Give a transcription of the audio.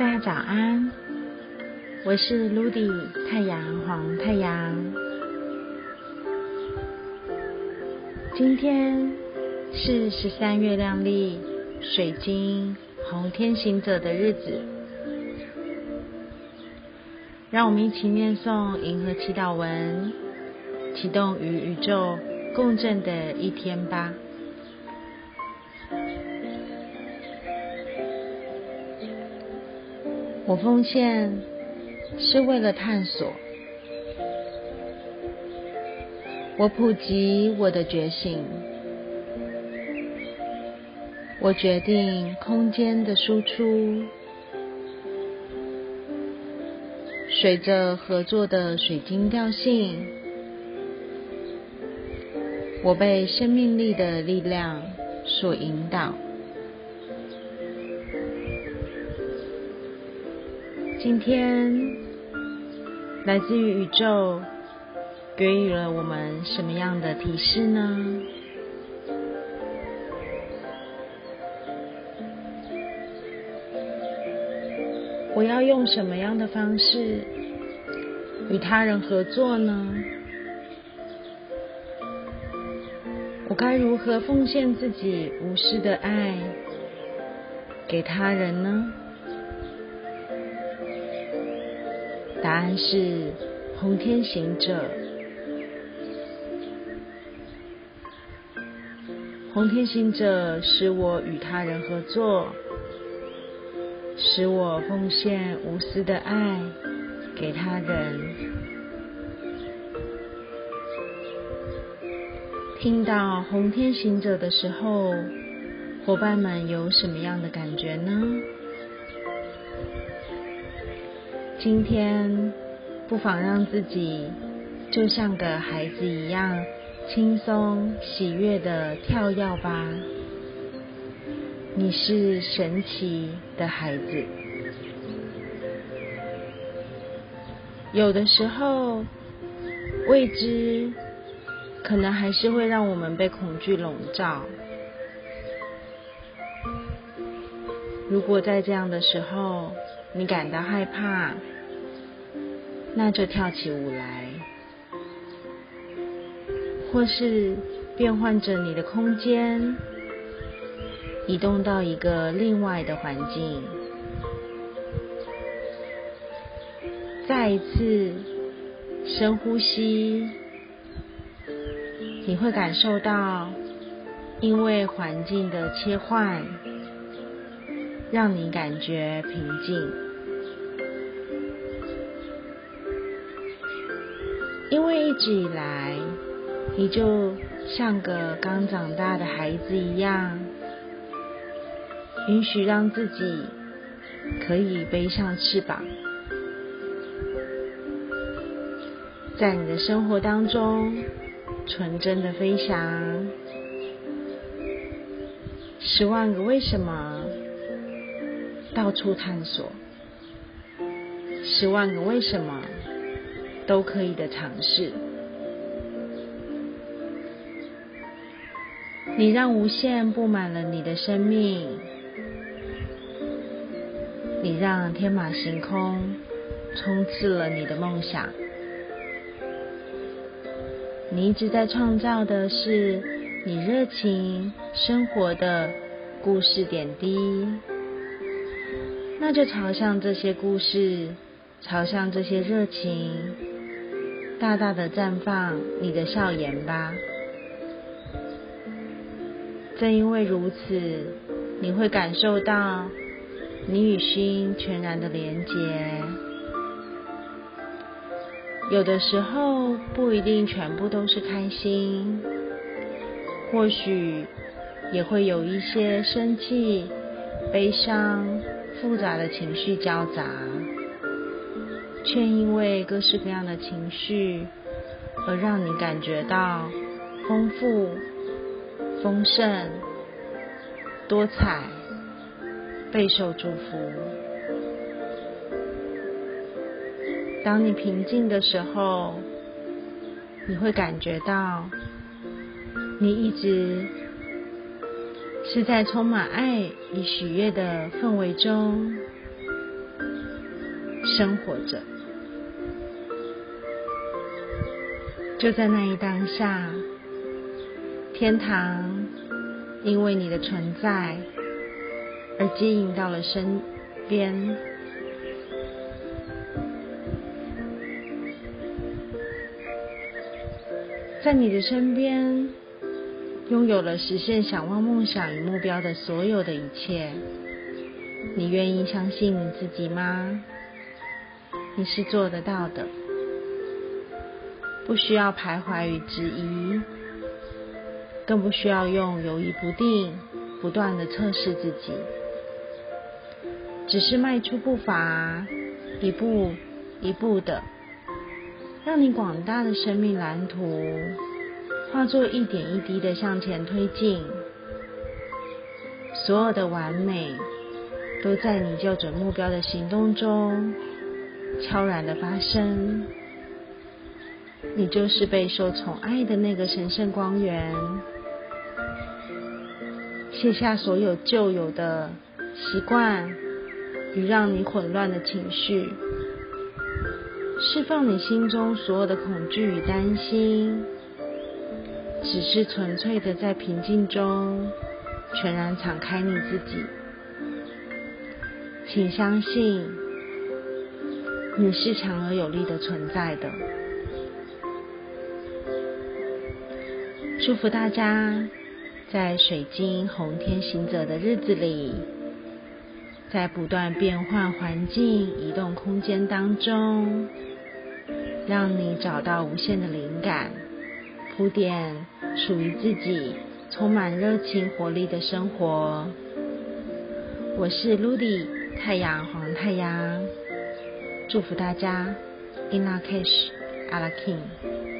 大家早安，我是 Ludy 太阳黄太阳。今天是十三月亮丽水晶红天行者的日子，让我们一起念诵银河祈祷文，启动与宇宙共振的一天吧。我奉献是为了探索，我普及我的觉醒，我决定空间的输出，随着合作的水晶调性，我被生命力的力量所引导。今天来自于宇宙给予了我们什么样的提示呢？我要用什么样的方式与他人合作呢？我该如何奉献自己无私的爱给他人呢？答案是红天行者。红天行者使我与他人合作，使我奉献无私的爱给他人。听到红天行者的时候，伙伴们有什么样的感觉呢？今天，不妨让自己就像个孩子一样，轻松喜悦的跳跃吧。你是神奇的孩子。有的时候，未知可能还是会让我们被恐惧笼罩。如果在这样的时候，你感到害怕，那就跳起舞来，或是变换着你的空间，移动到一个另外的环境。再一次深呼吸，你会感受到，因为环境的切换。让你感觉平静，因为一直以来，你就像个刚长大的孩子一样，允许让自己可以背上翅膀，在你的生活当中纯真的飞翔。十万个为什么？到处探索，十万个为什么都可以的尝试。你让无限布满了你的生命，你让天马行空充斥了你的梦想。你一直在创造的是你热情生活的故事点滴。那就朝向这些故事，朝向这些热情，大大的绽放你的笑颜吧。正因为如此，你会感受到你与心全然的连结。有的时候不一定全部都是开心，或许也会有一些生气、悲伤。复杂的情绪交杂，却因为各式各样的情绪而让你感觉到丰富、丰盛、多彩、备受祝福。当你平静的时候，你会感觉到你一直。是在充满爱与喜悦的氛围中，生活着。就在那一当下，天堂因为你的存在而接引到了身边，在你的身边拥有了实现想望梦想与目标的所有的一切。你愿意相信你自己吗？你是做得到的。不需要徘徊与质疑，更不需要用犹豫不定不断的测试自己，只是迈出步伐，一步一步的，让你广大的生命蓝图化作一点一滴的向前推进，所有的完美都在你就准目标的行动中悄然的发生。你就是备受宠爱的那个神圣光源，卸下所有旧有的习惯与让你混乱的情绪，释放你心中所有的恐惧与担心，只是纯粹的在平静中全然敞开你自己。请相信，你是强而有力的存在的。祝福大家，在水晶红天行者的日子里，在不断变换环境、移动空间当中，让你找到无限的灵感，铺垫属于自己充满热情活力的生活。我是 Ludy 太阳黄太阳，祝福大家，Inna Cash, a la King。